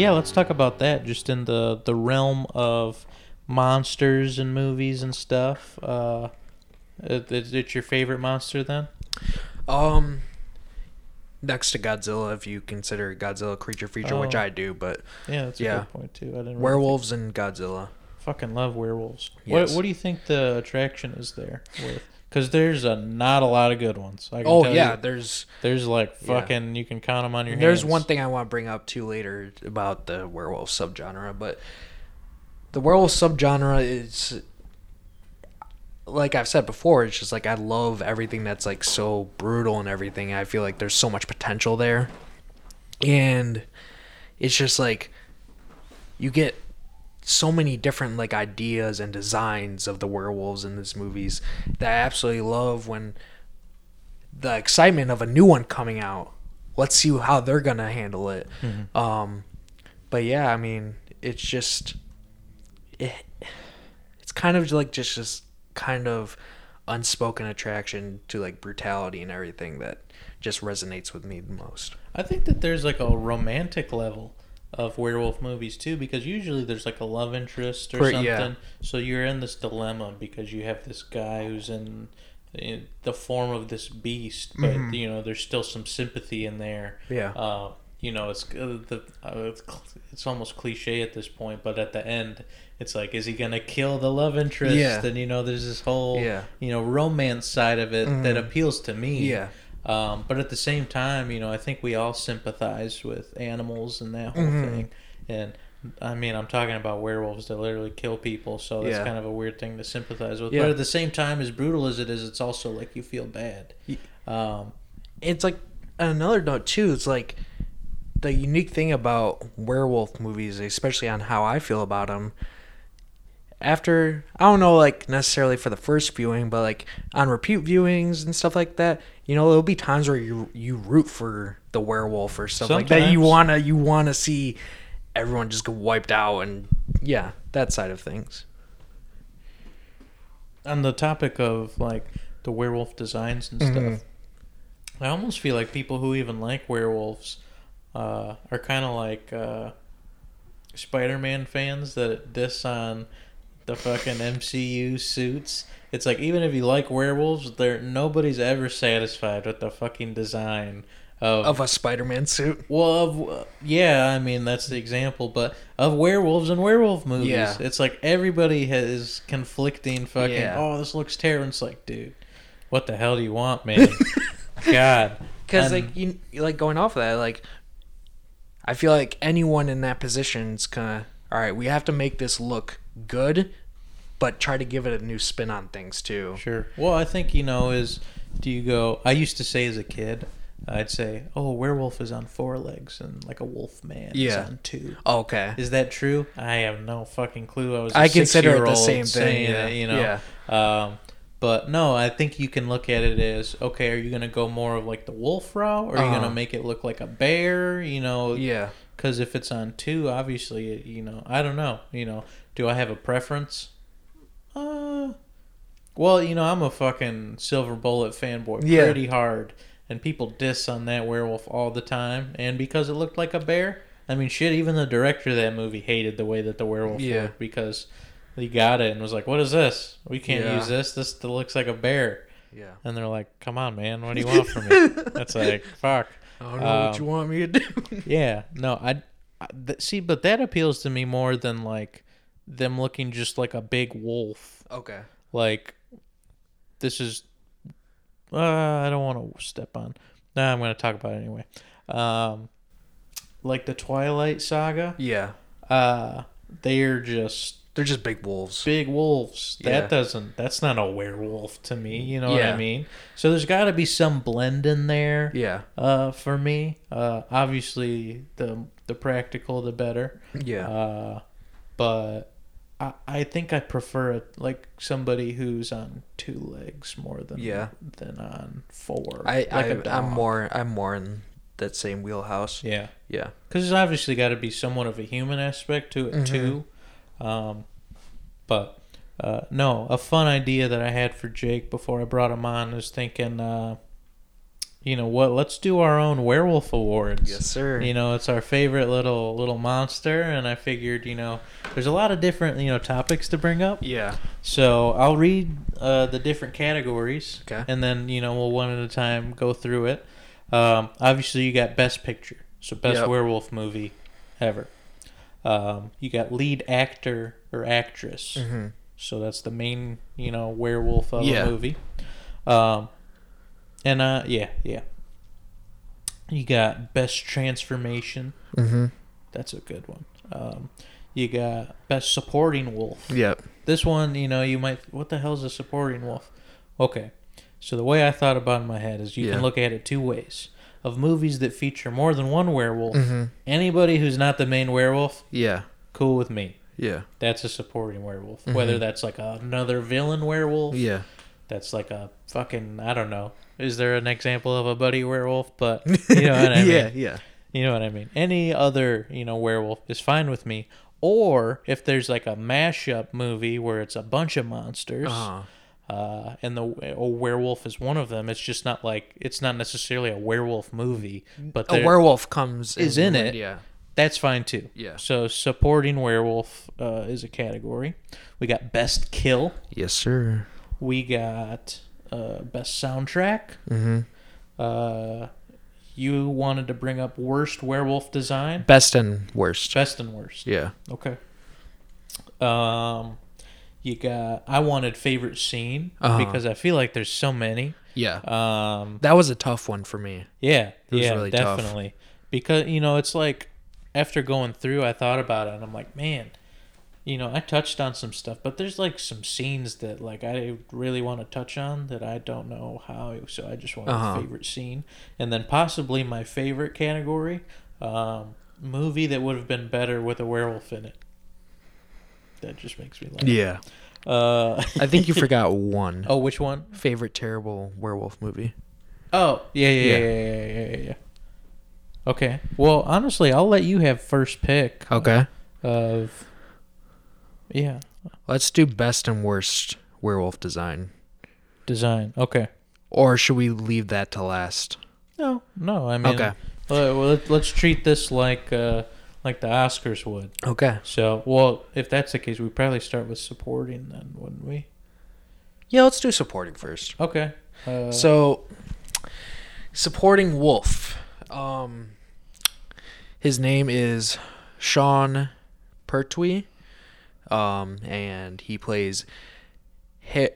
yeah, let's talk about that. Just in the the realm of monsters and movies and stuff. Uh, it, it, it's your favorite monster then? Um, next to Godzilla, if you consider Godzilla creature feature, which Oh. I do, but Yeah, that's a Yeah. good point too. I didn't really werewolves and Godzilla. fucking love werewolves. Yes. What What do you think the attraction is there? With because there's a not a lot of good ones. I can Oh yeah, you. there's there's like Yeah. fucking you can count them on your hands. there's hands. one thing I want to bring up too later about the werewolf subgenre, but the werewolf subgenre is like I've said before, it's just like I love everything that's like so brutal and everything. I feel like there's so much potential there. And it's just like you get so many different like ideas and designs of the werewolves in these movies that I absolutely love when the excitement of a new one coming out. Let's see how they're gonna handle it. Um, but yeah, I mean, it's just it, it's kind of like just just kind of unspoken attraction to like brutality and everything that just resonates with me the most. I think that there's like a romantic level of werewolf movies too, because usually there's like a love interest or something. yeah. So you're in this dilemma because you have this guy who's in, in the form of this beast, but Mm-hmm. you know there's still some sympathy in there. Yeah. Uh, you know, it's uh, the uh, it's, almost cliche at this point, but at the end, it's like, is he gonna kill the love interest? Yeah. And you know, there's this whole Yeah. you know romance side of it that appeals to me. Yeah. Um, but at the same time, you know, I think we all sympathize with animals and that whole Mm-hmm. thing. And I mean, I'm talking about werewolves that literally kill people, so that's Yeah. kind of a weird thing to sympathize with. Yeah. But at the same time, as brutal as it is, it's also like you feel bad. Um, it's like another note too. It's like the unique thing about werewolf movies, especially on how I feel about them. After I don't know, like necessarily for the first viewing, but like on repeat viewings and stuff like that, you know, there'll be times where you you root for the werewolf or stuff like that. You wanna you wanna see everyone just get wiped out and yeah, that side of things. on the topic of like the werewolf designs and Mm-hmm. stuff, I almost feel like people who even like werewolves uh, are kind of like uh, Spider-Man fans that diss on the fucking MCU suits. It's like even if you like werewolves, there nobody's ever satisfied with the fucking design of, Of a Spider-Man suit. well, of, yeah, I mean that's the example, but of werewolves and werewolf movies, Yeah. it's like everybody has conflicting fucking. Yeah. Oh, this looks terrible. It's like, dude, what the hell do you want, man? God, Because like you like going off of that, like I feel like anyone in that position is kind of all right. We have to make this look good, but try to give it a new spin on things too. Sure. Well, I think you know is do you go? I used to say as a kid, I'd say, "Oh, a werewolf is on four legs and like a wolf man Yeah. is on two. Okay. Is that true? I have no fucking clue. I was. I I consider it the same thing, yeah. you know. Um, but no, I think you can look at it as okay. Are you gonna go more of like the wolf route, or are you Uh-huh. gonna make it look like a bear? You know, Yeah. because if it's on two, obviously, you know, I don't know. You know, do I have a preference? Uh, well, you know, I'm a fucking Silver Bullet fanboy, Yeah. pretty hard, and people diss on that werewolf all the time. And because it looked like a bear, I mean, shit. Even the director of that movie hated the way that the werewolf Yeah. looked because he got it and was like, "What is this? We can't Yeah. use this. This looks like a bear." Yeah. And they're like, "Come on, man. What do you want from me?" That's like, fuck. I don't know what Um, you want me to do. Yeah, no, I, I th- see, but that appeals to me more than like them looking just like a big wolf. okay. Like this is, uh, I don't want to step on. Nah, I'm going to talk about it anyway. Um, like the Twilight Saga, Yeah. uh, they're just They're just big wolves. big wolves. Yeah. That doesn't. That's not a werewolf to me. You know what I mean? So there's got to be some blend in there Yeah. uh, for me. Uh, obviously, the the practical, the better. Yeah. Uh, but I I think I prefer it like somebody who's on two legs more than Yeah. than on four. I, like a I dog. I'm more I'm more in that same wheelhouse. yeah Yeah. because there's obviously got to be somewhat of a human aspect to it Mhm. too. Um, but uh, no, a fun idea that I had for Jake before I brought him on is thinking. Uh, you know what? Let's do our own werewolf awards. Yes, sir. You know, it's our favorite little little monster, and I figured, you know, there's a lot of different you know topics to bring up. Yeah. So I'll read uh, the different categories, Okay. and then you know we'll one at a time go through it. Um, obviously, you got best picture, so best Yep. werewolf movie ever. Um, you got lead actor or actress, Mm-hmm. so that's the main you know werewolf of Yeah. a movie. Um, and uh, yeah, yeah. You got best transformation. Mm-hmm. That's a good one. Um, you got best supporting wolf. Yep. This one, you know, you might. What the hell is a supporting wolf? Okay, so the way I thought about it in my head is you Yeah. can look at it two ways. Of movies that feature more than one werewolf, Mm-hmm. anybody who's not the main werewolf, Yeah. cool with me. Yeah. That's a supporting werewolf. Mhm. Whether that's like another villain werewolf, Yeah. that's like a fucking I don't know. Is there an example of a buddy werewolf? But you know what I mean. yeah. Yeah. You know what I mean? Any other, you know, werewolf is fine with me. Or if there's like a mashup movie where it's a bunch of monsters, Uh-huh. uh, and the a werewolf is one of them, it's just not like it's not necessarily a werewolf movie, but A werewolf comes is in, in it. Yeah. that's fine too. Yeah. So supporting werewolf uh, is a category. We got best kill. Yes, sir. We got uh, best soundtrack. Mm-hmm. Uh, you wanted to bring up worst werewolf design, Best and worst. best and worst. Yeah. Okay. Um, you got. I wanted favorite scene Uh-huh. because I feel like there's so many. Yeah. Um, That was a tough one for me. yeah, It was yeah, really tough. definitely. Because you know, it's like after going through, I thought about it, and I'm like, man, you know, I touched on some stuff, but there's like some scenes that like I really want to touch on that I don't know how. So I just wanted Uh-huh. a favorite scene, and then possibly my favorite category, um, movie that would have been better with a werewolf in it. That just makes me laugh. Yeah. Uh, I think you forgot one. oh, which one? Favorite terrible werewolf movie. Oh, yeah, yeah, yeah, Yeah. yeah, yeah, yeah, yeah, yeah. Okay. Well, honestly, I'll let you have first pick Okay. of. Yeah, Let's do best and worst werewolf design. design. Okay. Or should we leave that to last? No, no. I mean, Okay. uh, well, let, let's treat this like uh, like the Oscars would. Okay. So, well, if that's the case, we probably start with supporting then, wouldn't we? Yeah, let's do supporting first. Okay. Uh, So, supporting Wolf. Um, his name is Sean Pertwee, um, and he plays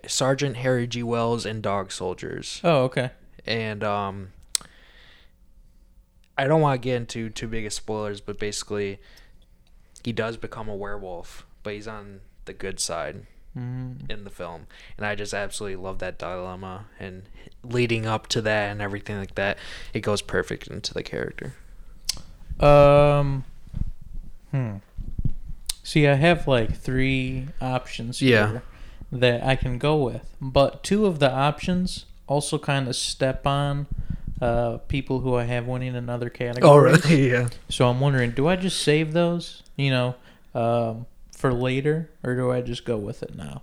Sergeant Harry G. Wells in Dog Soldiers. Oh, okay. And um, I don't want to get into too big of spoilers, but basically, he does become a werewolf, but he's on the good side Mm, in the film and i just absolutely love that dilemma and leading up to that and everything like that it goes perfect into the character Um. Hmm. See, I have like three options Yeah. here that I can go with, but two of the options also kind of step on uh, people who I have winning in other categories. yeah So I'm wondering, do I just save those, you know, um, for later, or do I just go with it now?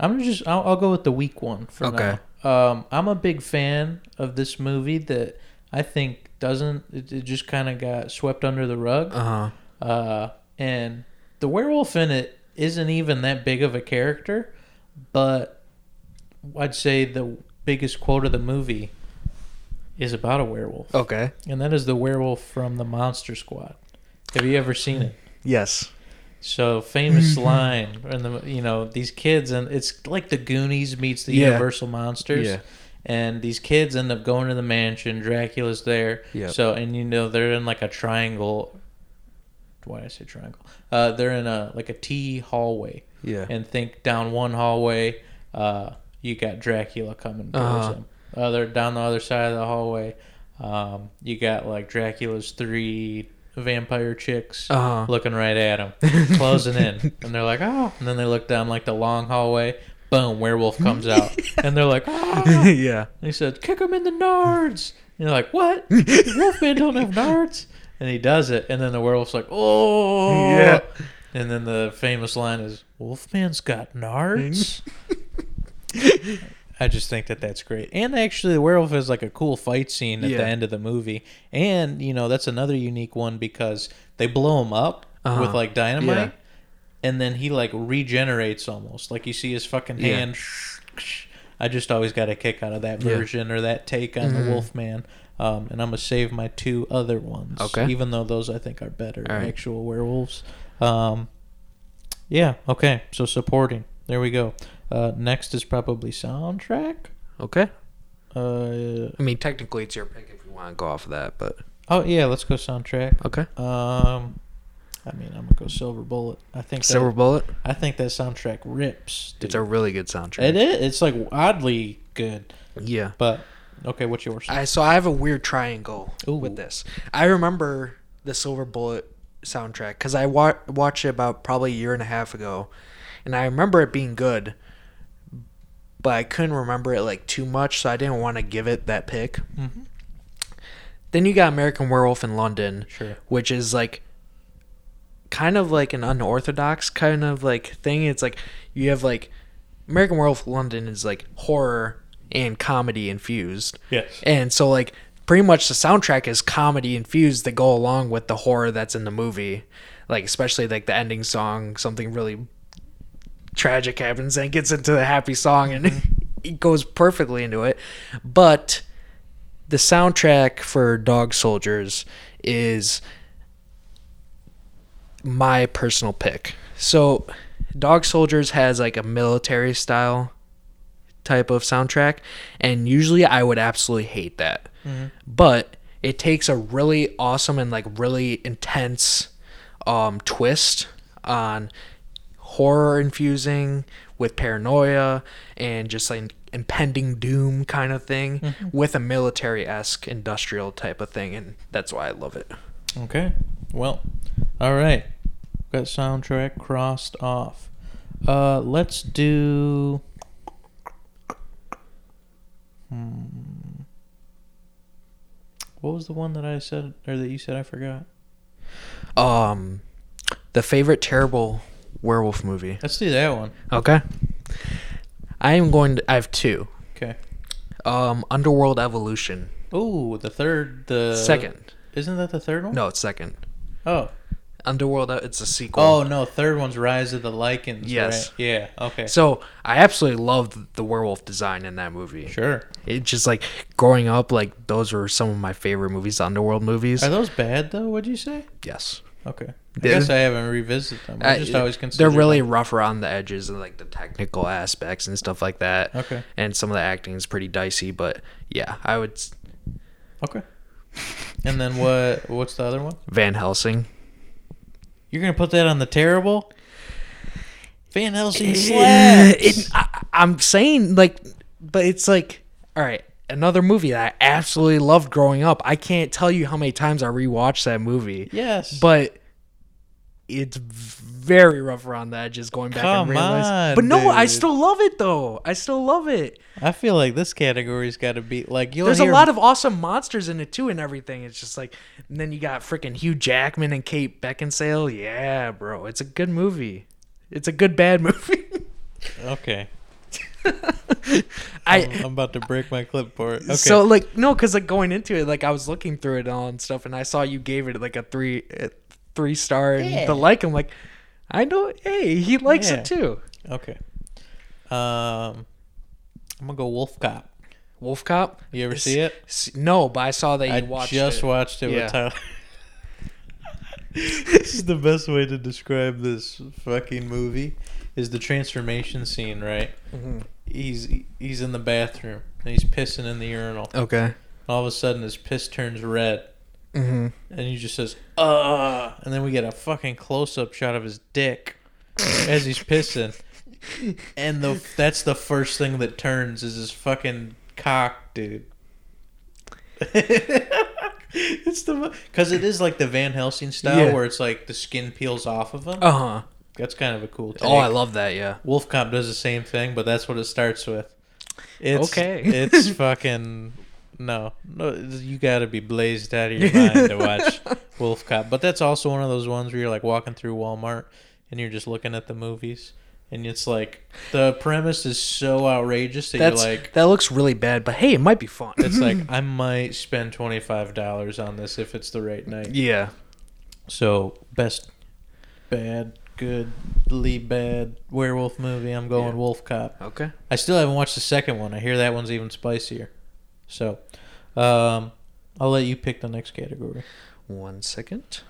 I'm just I'll, I'll go with the weak one for Okay. now. Um, I'm a big fan of this movie that I think doesn't it, it just kind of got swept under the rug. uh-huh Uh, and the werewolf in it isn't even that big of a character, but I'd say the biggest quote of the movie is about a werewolf, okay and that is the werewolf from the Monster Squad. Have you ever seen it? yes So famous line, and the you know these kids, and it's like the Goonies meets the Yeah. Universal Monsters. Yeah. And these kids end up going to the mansion. Dracula's there. Yep. So and you know they're in like a triangle. Why I say triangle? Uh, they're in a like a T hallway, yeah and think down one hallway, uh, you got Dracula coming towards Uh-huh. them. Other down the other side of the hallway, um, you got like Dracula's three vampire chicks uh-huh looking right at him, closing in, and they're like, "Oh!" And then they look down like the long hallway. Boom! Werewolf comes out, and they're like, "Oh!" yeah And he said, "Kick him in the nards." And you're like, "What? Wolfman don't have nards?" And he does it, and then the werewolf's like, "Oh!" Yeah. And then the famous line is, "Wolfman's got nards." I just think that that's great. And actually, the werewolf has like a cool fight scene at Yeah. the end of the movie. And you know that's another unique one because they blow him up Uh-huh. with like dynamite, Yeah. and then he like regenerates almost. Like you see his fucking hand. Yeah. I just always got a kick out of that version or that take on Mhm. the Wolfman. Um, and I'm gonna save my two other ones. Okay. Even though those I think are better right. actual werewolves. Um, yeah. Okay. So supporting. There we go. Uh, next is probably soundtrack. Okay. Uh, I mean, technically, it's your pick if you want to go off of that, but oh yeah, let's go soundtrack. okay. Um, I mean, I'm gonna go Silver Bullet. I think Silver That, Bullet. I think that soundtrack rips. It's a really good soundtrack. It is. It's like oddly good. Yeah. But okay, what's yours? I so I have a weird triangle Ooh. with this. I remember the Silver Bullet soundtrack because I wa- watched it about probably a year and a half ago, and I remember it being good, but I couldn't remember it like too much, so I didn't want to give it that pick. hmm Then you got American Werewolf in London, Sure. which is like kind of like an unorthodox kind of like thing. It's like you have like American Werewolf in London is like horror and comedy infused. Yes. And so like pretty much the soundtrack is comedy infused that go along with the horror that's in the movie. Like especially like the ending song, something really tragic happens and it gets into the happy song and mm-hmm. it goes perfectly into it. But the soundtrack for Dog Soldiers is my personal pick. So Dog Soldiers has like a military style type of soundtrack and usually I would absolutely hate that. Mhm. But it takes a really awesome and like really intense um twist on horror infusing with paranoia and just like impending doom kind of thing with a military esque industrial type of thing, and that's why I love it. Okay. Well, all right. Got soundtrack crossed off. Uh, let's do. Hmm. What was the one that I said, or that you said I forgot? Um, the favorite terrible werewolf movie. Let's do that one. Okay. I am going to. I have two. Okay. Um, Underworld Evolution. Oh, the third, the second. Isn't that the third one? No, it's second. Oh. Underworld. It's a sequel. Oh no, third one's Rise of the Lycans. Yes. Right? Yeah. Okay. So I absolutely loved the werewolf design in that movie. Sure. It just like growing up, like those were some of my favorite movies, Underworld movies. Are those bad though? What'd you say? yes. Okay. I guess I haven't revisited them. I just always consider they're really them- rough around the edges and like the technical aspects and stuff like that. Okay. And some of the acting is pretty dicey, but yeah, I would Okay. And then what? What's the other one? Van Helsing. You're gonna put that on the terrible? Van Helsing Yeah, slaps. it, I, I'm saying like, but it's like, all right, another movie that I absolutely loved growing up. I can't tell you how many times I rewatched that movie. yes. but it's very rough around the edges going back Come and realize. on, but no, I still love it though. I still love it. I feel like this category's got to be like you'll There's hear, a lot of awesome monsters in it too, and everything. It's just like, and then you got freaking Hugh Jackman and Kate Beckinsale. Yeah, bro, it's a good movie. It's a good bad movie. Okay. I I'm, I'm about to break my clipboard. Okay. so like no, because like going into it, like I was looking through it all and stuff, and I saw you gave it like a three, a three star, and Yeah. the like. I'm like, I know. Hey, he likes Yeah. it too. okay. Um, I'm gonna go Wolf Cop. Wolf Cop. You ever S- see it? No, but I saw that you I watched just it. watched it Yeah. with Tyler. this is the best way to describe this fucking movie is the transformation scene, right? Mhm. He's he's in the bathroom and he's pissing in the urinal. Okay. All of a sudden his piss turns red Mm-hmm. and he just says, "Uh," and then we get a fucking close up shot of his dick as he's pissing. And the that's the first thing that turns is his fucking cock, dude. it's the because it is like the Van Helsing style Yeah. where it's like the skin peels off of him. Uh huh. That's kind of a cool. Take. Oh, I love that. Yeah. Wolf Cop does the same thing, but that's what it starts with. It's, Okay. it's fucking no, no. You got to be blazed out of your mind to watch Wolf Cop. But that's also one of those ones where you're like walking through Walmart and you're just looking at the movies and it's like the premise is so outrageous that That's you're like, that looks really bad, but hey, it might be fun. it's like I might spend twenty five dollars on this if it's the right night. yeah. So best bad, goodly bad werewolf movie. I'm going Yeah. Wolf Cop. Okay. I still haven't watched the second one. I hear that one's even spicier. So, um, I'll let you pick the next category. One second.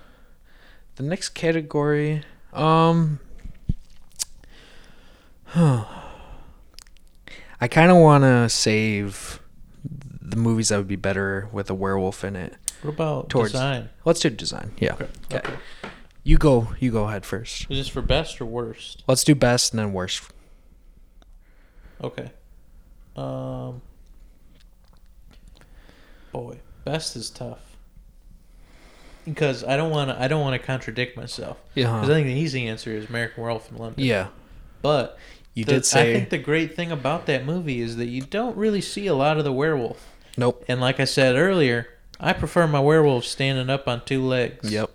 The next category, um, huh. I kind of want to save the movies that would be better with a werewolf in it. What about Towards- design? Let's do design. Yeah. Okay. Okay. okay. You go. You go ahead first. Is this for best or worst? Let's do best and then worst. Okay. Um. Boy, best is tough. Because I don't want to. I don't want to contradict myself. Yeah. Because I think the easy answer is American Werewolf in London. Yeah. But You the- did say I think the great thing about that movie is that you don't really see a lot of the werewolf. nope. And like I said earlier, I prefer my werewolf standing up on two legs. Yep.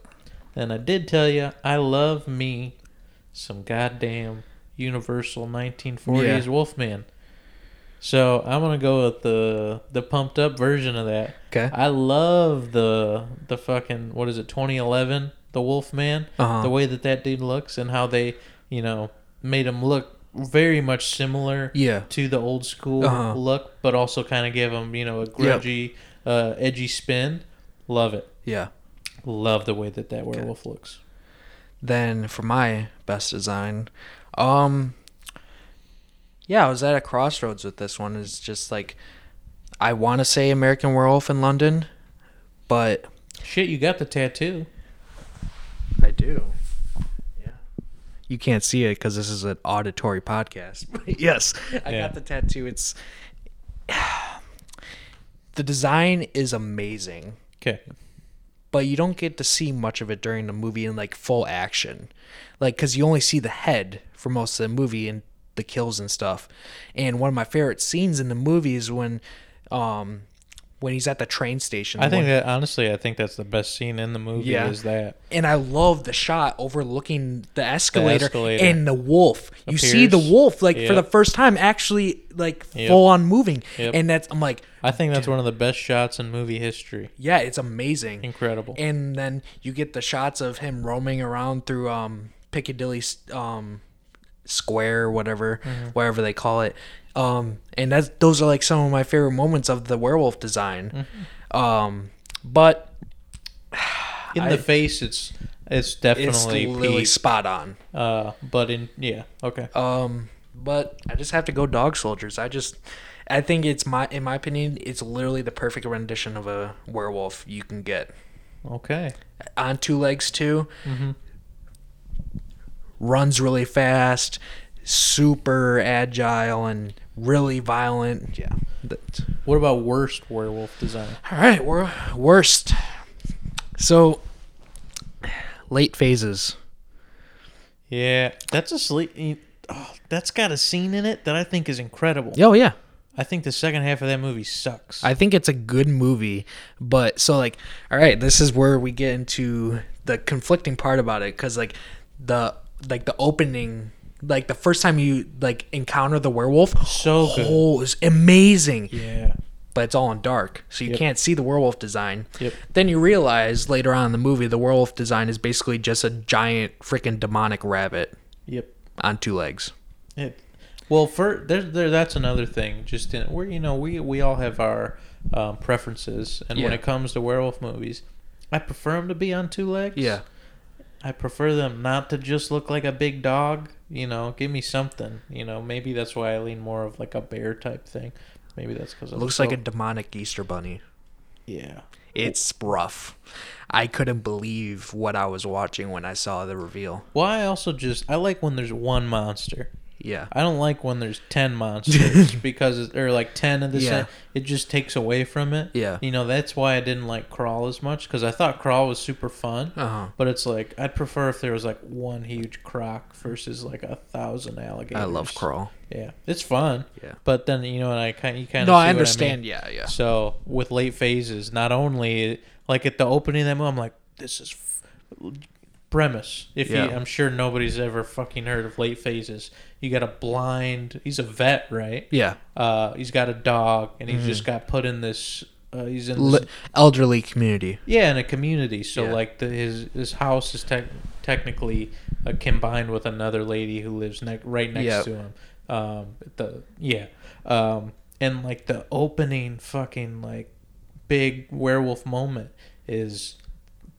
And I did tell you, I love me some goddamn Universal 1940s Yeah. Wolfman. So I'm gonna go with the the pumped up version of that. Okay. I love the the fucking what is it 2011 the Wolfman Uh-huh. the way that that dude looks and how they you know made him look very much similar Yeah. to the old school Uh-huh. look, but also kind of give him you know a grudgy, uh, edgy spin. Love it. Yeah. Love the way that that werewolf looks. Then for my best design, um yeah, I was at a crossroads with this one. It's just like I want to say American Werewolf in London, but Shit, you got the tattoo. I do. Yeah. You can't see it because this is an auditory podcast. Yes, I Yeah. got the tattoo. It's the design is amazing. Okay. but you don't get to see much of it during the movie in like full action like because you only see the head for most of the movie and the kills and stuff and one of my favorite scenes in the movie is when um when he's at the train station I think When- that honestly, I think that's the best scene in the movie. Yeah. Is that and I love the shot overlooking the escalator, escalator. and the wolf. You see the wolf like for the first time actually like Yep. full on moving, Yep. and that's I'm like, I think that's one of the best shots in movie history. yeah, it's amazing. Incredible. and then you get the shots of him roaming around through um Piccadilly um Square, whatever, Mm-hmm. whatever they call it. Um, and that's those are like some of my favorite moments of the werewolf design. Mm-hmm. Um, but in I- the face, it's it's it's definitely literally peak. spot on. Uh, but in yeah, okay. Um, but I just have to go dog soldiers. I just I think it's my in my opinion, it's literally the perfect rendition of a werewolf you can get. Okay. On two legs too. Mhm. Runs really fast, super agile and really violent. Yeah. What about worst werewolf design? All right, we're worst. So late phases. Yeah, that's a sleep. Oh, that's got a scene in it that I think is incredible. Oh yeah. I think the second half of that movie sucks. I think it's a good movie, but so like, all right, this is where we get into the conflicting part about it because like the like the opening, like the first time you like encounter the werewolf, So good. oh, is amazing, yeah. but it's all in dark, so you Yep. can't see the werewolf design. Yep. Then you realize later on in the movie, the werewolf design is basically just a giant freaking demonic rabbit Yep. on two legs. It, well, for there, there, that's another thing. Just in where you know we we all have our um, preferences, and when it comes to werewolf movies, I prefer them to be on two legs. Yeah. I prefer them not to just look like a big dog. You know, give me something. You know, maybe that's why I lean more of like a bear type thing. Maybe that's because It looks like a demonic Easter bunny. yeah. It's rough. I couldn't believe what I was watching when I saw the reveal. Well, I also just I like when there's one monster. Yeah. I don't like when there's ten monsters because or like ten of the Yeah. same. It just takes away from it. Yeah. You know that's why I didn't like Crawl as much because I thought Crawl was super fun. Uh huh. But it's like I'd prefer if there was like one huge croc versus like a thousand alligators. I love crawl. Yeah, it's fun. Yeah. But then you know, and I kind of, you kind of No, I understand. yeah, yeah. So with late phases, not only like at the opening of that movie, I'm like, this is f- premise. If Yeah. you, I'm sure nobody's ever fucking heard of late phases. You got a blind. He's a vet, right? Yeah. Uh, he's got a dog, and he Mhm. just got put in this. Uh, he's in this, Li- elderly community. yeah, in a community. So Yeah. like the, his his house is tec- technically uh, combined with another lady who lives ne- right next Yep. to him. Um, the yeah, um, and like the opening fucking like big werewolf moment is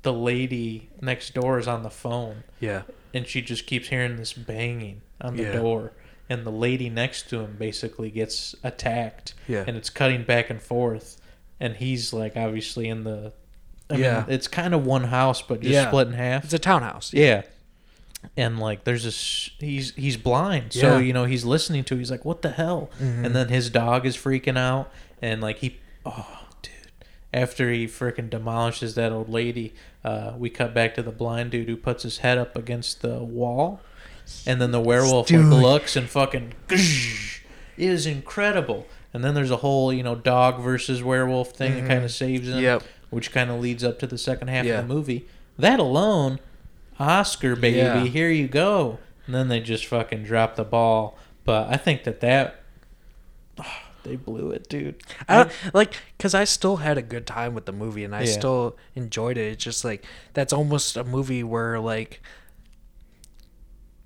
the lady next door is on the phone Yeah. and she just keeps hearing this banging on the Yeah. door and the lady next to him basically gets attacked Yeah. and it's cutting back and forth and he's like obviously in the I Yeah. mean, it's kind of one house but just Yeah. split in half It's a townhouse. yeah and like there's this he's he's blind so Yeah. you know he's listening to he's like what the hell Mhm. and then his dog is freaking out and like he oh after he freaking demolishes that old lady uh, we cut back to the blind dude who puts his head up against the wall and then the werewolf like looks and fucking it is incredible and then there's a whole you know dog versus werewolf thing that Mhm. kind of saves him Yep. which kind of leads up to the second half Yeah. of the movie that alone oscar baby Yeah. here you go and then they just fucking drop the ball but i think that that they blew it dude I don't like because I still had a good time with the movie and I Yeah. still enjoyed it. It's just like that's almost a movie where like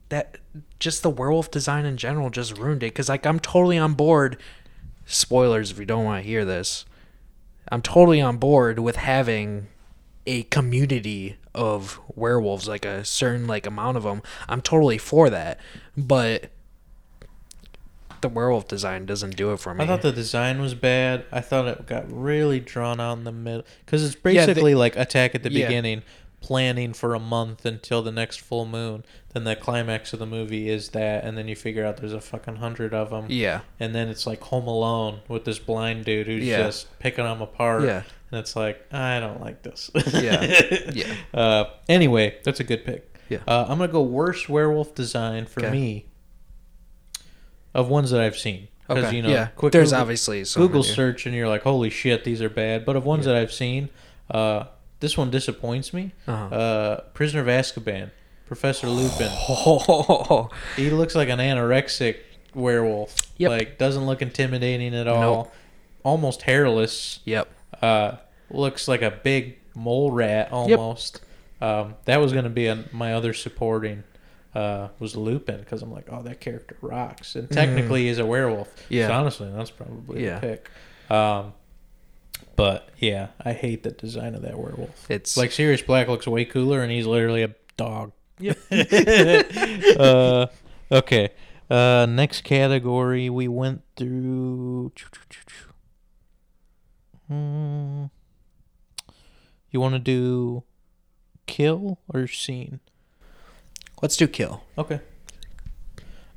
that just the werewolf design in general just ruined it. Because like I'm totally on board. Spoilers if you don't want to hear this. I'm totally on board with having a community of werewolves, like a certain like amount of them. I'm totally for that, but the werewolf design doesn't do it for me. I thought the design was bad. I thought it got really drawn out in the middle because it's Yeah, they- basically like attack at the Yeah. beginning, planning for a month until the next full moon. Then the climax of the movie is that, and then you figure out there's a fucking hundred of them. yeah. And then it's like Home Alone with this blind dude who's Yeah. just picking them apart. Yeah. And it's like I don't like this. Yeah. Yeah. Uh, anyway, that's a good pick. Yeah. Uh, I'm gonna go worst werewolf design for Okay. me of ones that I've seen. Because Okay. you know, yeah. quick There's Google, obviously some Google here. search and you're like, holy shit, these are bad. But of ones Yeah. that I've seen, uh, this one disappoints me. Uh-huh. Uh, Prisoner of Azkaban, Professor Lupin. Oh, He looks like an anorexic werewolf. Yep. Like doesn't look intimidating at all. Nope. Almost hairless. yep. Uh, looks like a big mole rat almost. Um, that was gonna be a, my other supporting. Uh, was Lupin because I'm like, oh, that character rocks, and technically he's a werewolf. Mm. Yeah. So honestly, that's probably Yeah. the pick. Um, but yeah, I hate the design of that werewolf. It's Like Sirius Black looks way cooler, and he's literally a dog. Yep. uh, okay. Uh, next category we went through. Hmm. You want to do kill or scene? Let's do kill. Okay.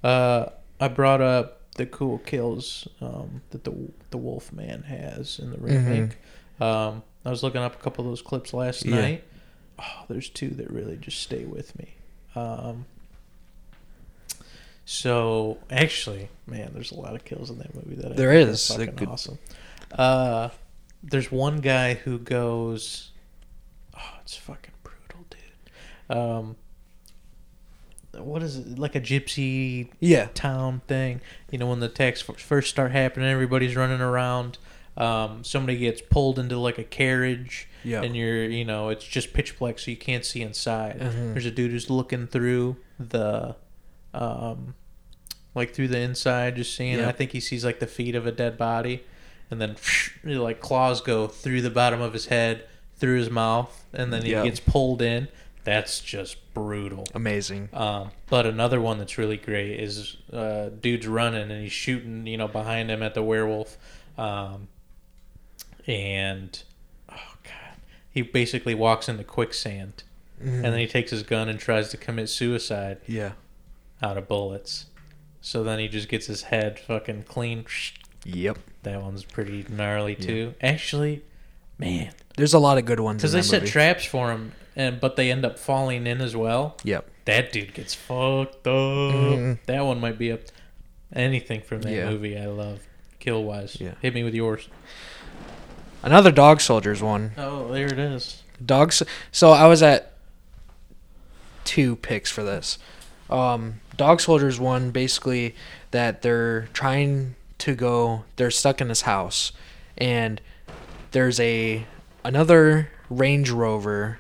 Uh, I brought up the cool kills um, that the the Wolf Man has in the remake. Um, I was looking up a couple of those clips last Yeah. night. Oh, there's two that really just stay with me. Um, so actually, man, there's a lot of kills in that movie that I There is. Fucking good- awesome. Uh, there's one guy who goes, oh, it's fucking brutal, dude. Um, what is it like a gypsy Yeah. town thing. You know, when the attacks first start happening, everybody's running around. Um, somebody gets pulled into like a carriage, Yeah. and you're, you know, it's just pitch black, so you can't see inside. Mhm. There's a dude who's looking through the, um, like through the inside, just seeing. Yep. I think he sees like the feet of a dead body, and then like claws go through the bottom of his head, through his mouth, and then he Yep. gets pulled in. That's just brutal. Amazing. Um, but another one that's really great is uh, dude's running and he's shooting, you know, behind him at the werewolf, um, and oh god, he basically walks into quicksand, and then he takes his gun and tries to commit suicide yeah. out of bullets. So then he just gets his head fucking clean. Yep. That one's pretty gnarly too. Actually, man, There's a lot of good ones. because they set movie. traps for him, and but they end up falling in as well. Yep. that dude gets fucked up. Mhm. That one might be up. Anything from that Yeah. movie, I love. Kill wise, Yeah. hit me with yours. Another Dog Soldiers one. Oh, there it is. Dogs. So I was at two picks for this. Um, Dog Soldiers one basically that they're trying to go. They're stuck in this house, and there's a another Range Rover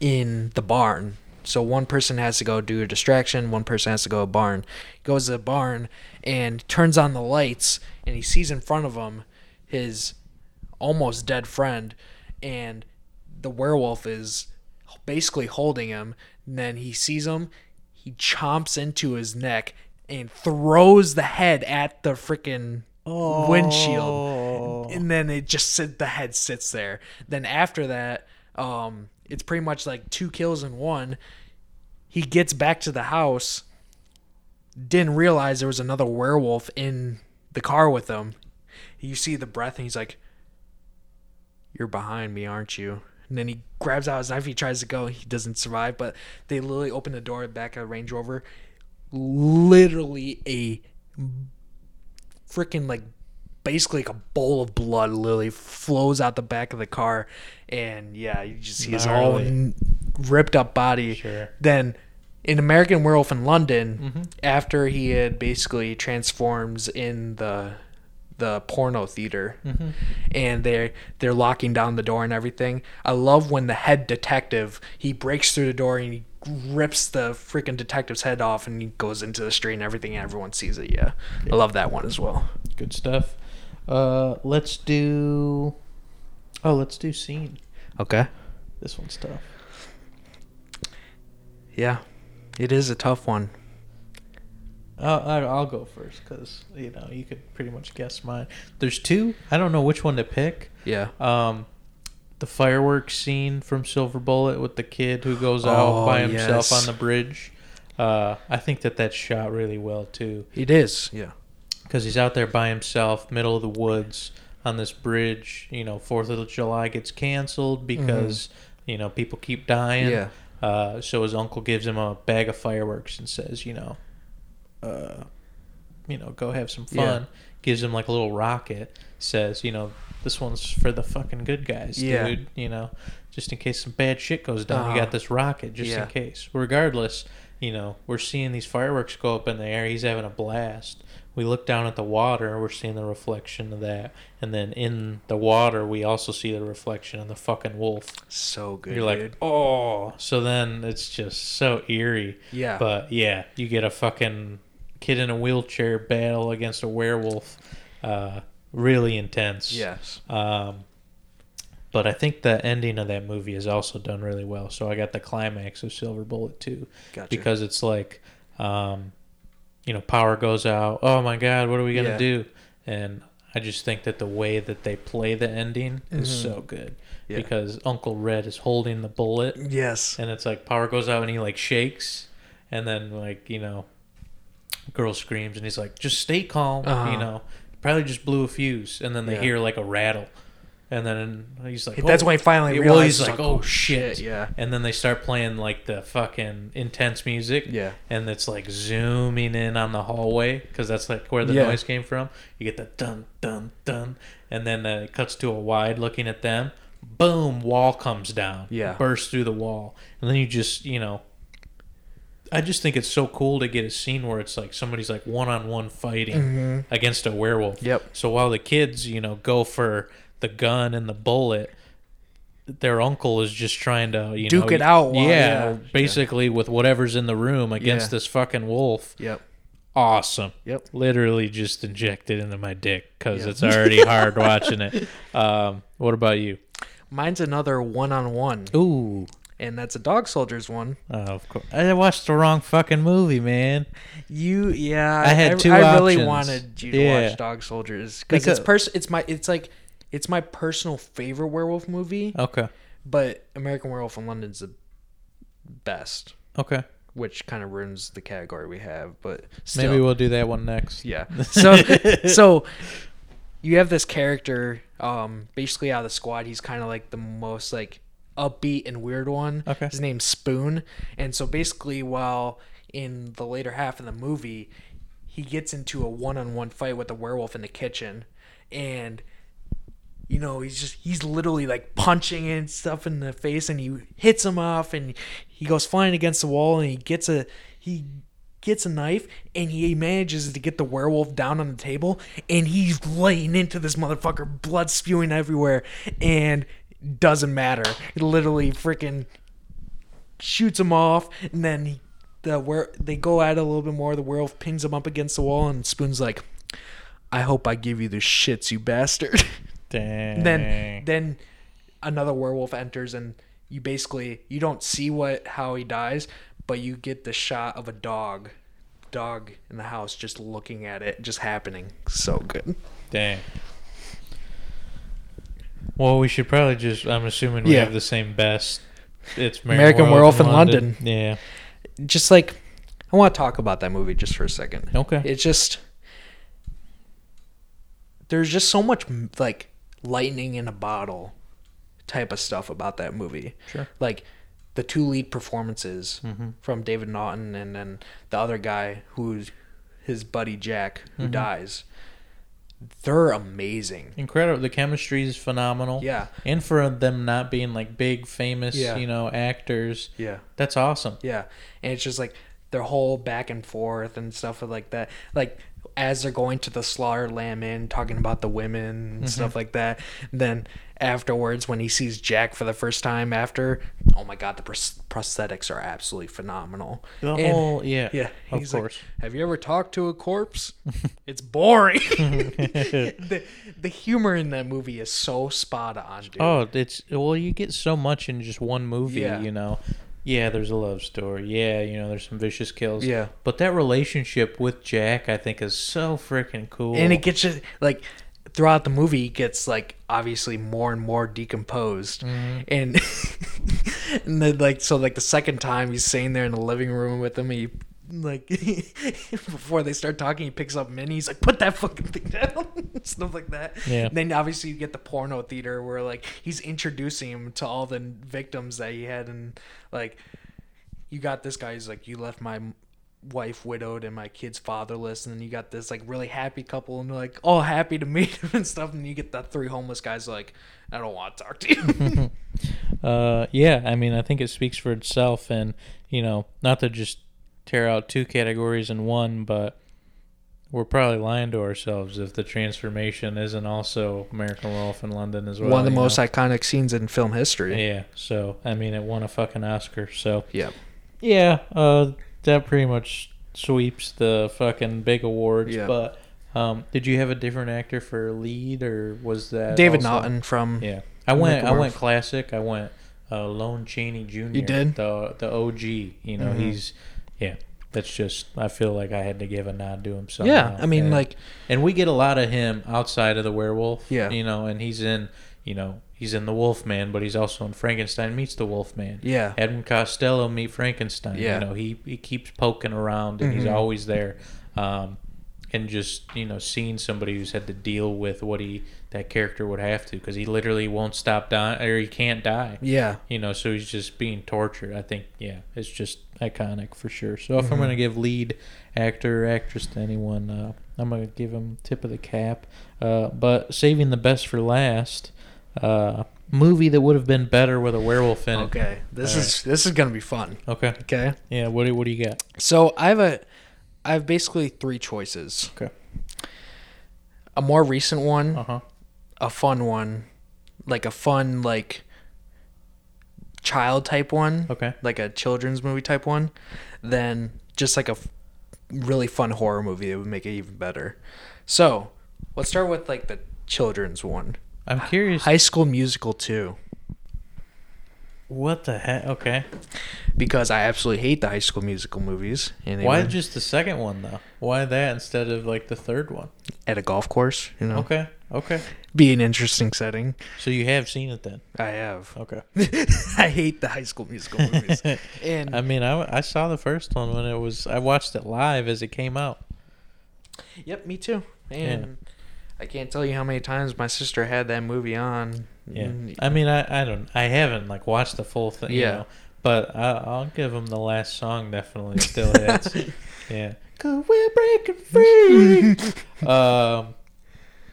in the barn. So one person has to go do a distraction. One person has to go to a barn. Goes to the barn and turns on the lights, and he sees in front of him his almost dead friend, and the werewolf is basically holding him. And then he sees him, he chomps into his neck and throws the head at the freaking windshield. And then it just sit, the head sits there. Then after that, um, it's pretty much like two kills in one. He gets back to the house, didn't realize there was another werewolf in the car with him. You see the breath, and he's like, "You're behind me, aren't you?" And then he grabs out his knife. He tries to go. He doesn't survive. But they literally open the door back of Range Rover. Literally a freaking like basically like a bowl of blood literally flows out the back of the car and yeah you just see his all ripped up body. Sure. then in american werewolf in london mm-hmm. after he had basically transforms in the the porno theater mm-hmm. and they're they're locking down the door and everything i love when the head detective he breaks through the door and he rips the freaking detective's head off and he goes into the street and everything and everyone sees it yeah. I love that one as well. Good stuff. Uh, let's do. Oh, let's do scene. okay This one's tough. yeah it is a tough one I'll, I'll I'll go first because you know you could pretty much guess mine. There's two. I don't know which one to pick. yeah Um, the fireworks scene from Silver Bullet with the kid who goes out Oh, by himself yes. on the bridge. Uh, I think that that's shot really well too it is yeah because he's out there by himself, middle of the woods on this bridge. You know, Fourth of July gets canceled because you know people keep dying. Mm-hmm. Yeah. Uh, so his uncle gives him a bag of fireworks and says, you know, uh, you know, go have some Yeah. fun. Gives him like a little rocket. Says, you know, this one's for the fucking good guys, Yeah. dude. You know, just in case some bad shit goes down, you Uh-huh. got this rocket just Yeah. in case. Regardless, you know, we're seeing these fireworks go up in the air. He's having a blast. We look down at the water. We're seeing the reflection of that, and then in the water, we also see the reflection of the fucking wolf. so good You're like, dude. oh. So then it's just so eerie. yeah But yeah, you get a fucking kid in a wheelchair battle against a werewolf. Uh, really intense. yes Um, but I think the ending of that movie is also done really well. So I got the climax of Silver Bullet too, gotcha because it's like, um, you know, power goes out. Oh my God, what are we gonna Yeah. do? And I just think that the way that they play the ending is Mhm. so good Yeah. because Uncle Red is holding the bullet yes and it's like power goes out and he like shakes and then like you know girl screams and he's like just stay calm Uh-huh. you know probably just blew a fuse and then they Yeah. hear like a rattle and then he's like that's "Oh." when he finally Yeah, realizes well, he's like oh shit yeah and then they start playing like the fucking intense music yeah and it's like zooming in on the hallway because that's like where the Yeah. noise came from. You get the dun dun dun, and then uh, it cuts to a wide looking at them. Boom, wall comes down. Yeah. bursts through the wall, and then you just you know. I just think it's so cool to get a scene where it's like somebody's like one on one fighting Mhm. against a werewolf. Yep. So while the kids, you know, go for the gun and the bullet, their uncle is just trying to you know Duke know, it out while- yeah, yeah. basically with whatever's in the room against Yeah. this fucking wolf. yep Awesome. Yep. Literally just injected into my dick because Yeah. it's already hard watching it. Um, what about you? mine's another one-on-one Ooh. and that's a dog soldiers one Oh, of course. I watched the wrong fucking movie, man. you yeah I had two i really wanted you to Yeah. watch dog soldiers because it's pers- it's my it's like it's my personal favorite werewolf movie Okay. but american werewolf in london's the best Okay. which kind of ruins the category we have but still. Maybe we'll do that one next. Yeah. So so you have this character, um, basically out of the squad. He's kind of like the most like upbeat and weird one. Okay. His name's Spoon, and so basically, while in the later half of the movie, he gets into a one-on-one fight with a werewolf in the kitchen, and you know, he's just he's literally like punching and stuff in the face, and he hits him off, and he goes flying against the wall, and he gets a he gets a knife, and he manages to get the werewolf down on the table, and he's laying into this motherfucker, blood spewing everywhere, and doesn't matter. He literally freaking shoots him off, and then he, the where they go at it a little bit more. The werewolf pings him up against the wall, and Spoon's like, "I hope I give you the shits, you bastard." Dang. then then another werewolf enters, and you basically you don't see what how he dies, but you get the shot of a dog, dog in the house just looking at it, just happening. So good. Dang. Well, we should probably just. I'm assuming we Yeah. have the same best. It's American Werewolf in London. Yeah. Just like I want to talk about that movie just for a second. Okay. It's just there's just so much like lightning in a bottle type of stuff about that movie. Sure. Like the two lead performances Mm-hmm. from David Naughton and then the other guy who's his buddy Jack who Mm-hmm. dies. They're amazing. Incredible. The chemistry is phenomenal. Yeah. And for them not being like big, famous, Yeah. you know, actors, Yeah. that's awesome. Yeah, and it's just like their whole back and forth and stuff like that. Like as they're going to the Slaughtered Lamb inn, talking about the women and mm-hmm. stuff like that. Then afterwards, when he sees Jack for the first time, after oh my god, the pros- prosthetics are absolutely phenomenal. The And- whole, yeah. yeah, Of he's like, course. Have you ever talked to a corpse? it's boring. the the humor in that movie is so spot on, dude. Oh, it's well, you get so much in just one movie, Yeah. you know. Yeah, there's a love story. Yeah, you know, there's some vicious kills. Yeah. But that relationship with Jack, I think, is so freaking cool. and it gets you like throughout the movie it gets like obviously more and more decomposed Mm-hmm. and and then like so like the second time he's sitting there in the living room with him he like before they start talking he picks up Minnie. He's like put that fucking thing down. Stuff like that. Yeah. And then obviously you get the porno theater where like he's introducing him to all the victims that he had and like you got this guy who's like you left my wife widowed and my kids fatherless and then you got this like really happy couple and they're like all happy to meet him and stuff and you get the three homeless guys like i don't want to talk to you. Uh, yeah, I mean, I think it speaks for itself, and you know, not to just tear out two categories in one, but we're probably lying to ourselves if the transformation isn't also American Werewolf in London as well. one of the most know? iconic scenes in film history Yeah, so I mean, it won a fucking Oscar. So yeah yeah, uh, that pretty much sweeps the fucking big awards. Yeah. But um, did you have a different actor for lead, or was that david also- naughton from Yeah, I went. I went classic. I went uh, Lon Chaney Jr. You did? the the OG. You know, Mhm. he's yeah. That's just. I feel like I had to give a nod to him. Somehow. yeah i mean And- like and we get a lot of him outside of the werewolf. Yeah. you know, and he's in. You know, he's in the Wolfman, but he's also in Frankenstein meets the Wolfman. yeah Abbott and Costello meet Frankenstein. Yeah. You know, he he keeps poking around and he's Mhm. always there. Um, and just you know, seeing somebody who's had to deal with what he that character would have to because he literally won't stop dying or he can't die. yeah You know, so he's just being tortured. I think, yeah, it's just iconic for sure. So if I'm Mhm. gonna give lead actor or actress to anyone, uh, I'm gonna give him tip of the cap. Uh, but saving the best for last, uh, movie that would have been better with a werewolf in it. okay this All is this is gonna be fun Okay. okay Yeah. What do What do you got? so i have a i have basically three choices Okay. a more recent one Uh huh. a fun one, like a fun like child type one, Okay. like a children's movie type one, then just like a f- really fun horror movie it would make it even better. So, let's start with like the children's one. I'm curious. High School Musical 2 what the heck? Okay. because I absolutely hate the High School Musical movies and Why were just the second one though? Why that instead of like the third one? at a golf course, you know. Okay. Okay. Be an interesting setting. So you have seen it then? I have. Okay. I hate the High School Musical movies. And I mean, I, I saw the first one when it was. I watched it live as it came out. Yep, me too. And I can't tell you how many times my sister had that movie on. Yeah. Mm, I mean, I, I don't. I haven't like watched the full thing. You Yeah. know, but I, I'll give him the last song. Definitely still hits. yeah. Cause we're breaking free. um.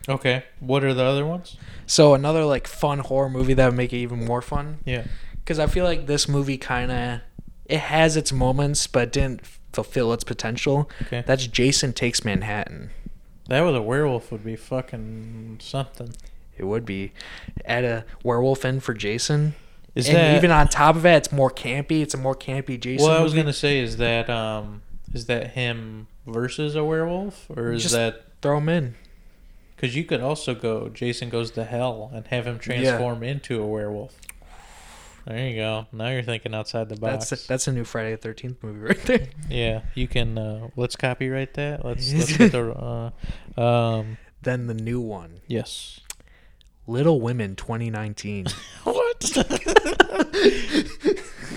Okay. What are the other ones? So another like fun horror movie that would make it even more fun. Yeah. Because I feel like this movie kind of it has its moments, but didn't fulfill its potential. Okay. That's Jason Takes Manhattan. That with a werewolf would be fucking something. It would be add a werewolf in for Jason. Is and that even on top of it, it's more campy. It's a more campy Jason. Well, I was gonna say, is that um, is that him versus a werewolf, or is Just- that throw him in. because you could also go Jason goes to hell and have him transform into a werewolf. There you go. Now you're thinking outside the box. That's that's a new Friday the Thirteenth movie right there. yeah, you can. Uh, let's copyright that. Let's let's get the. Uh, um, then the new one, yes. Little Women 2019. What?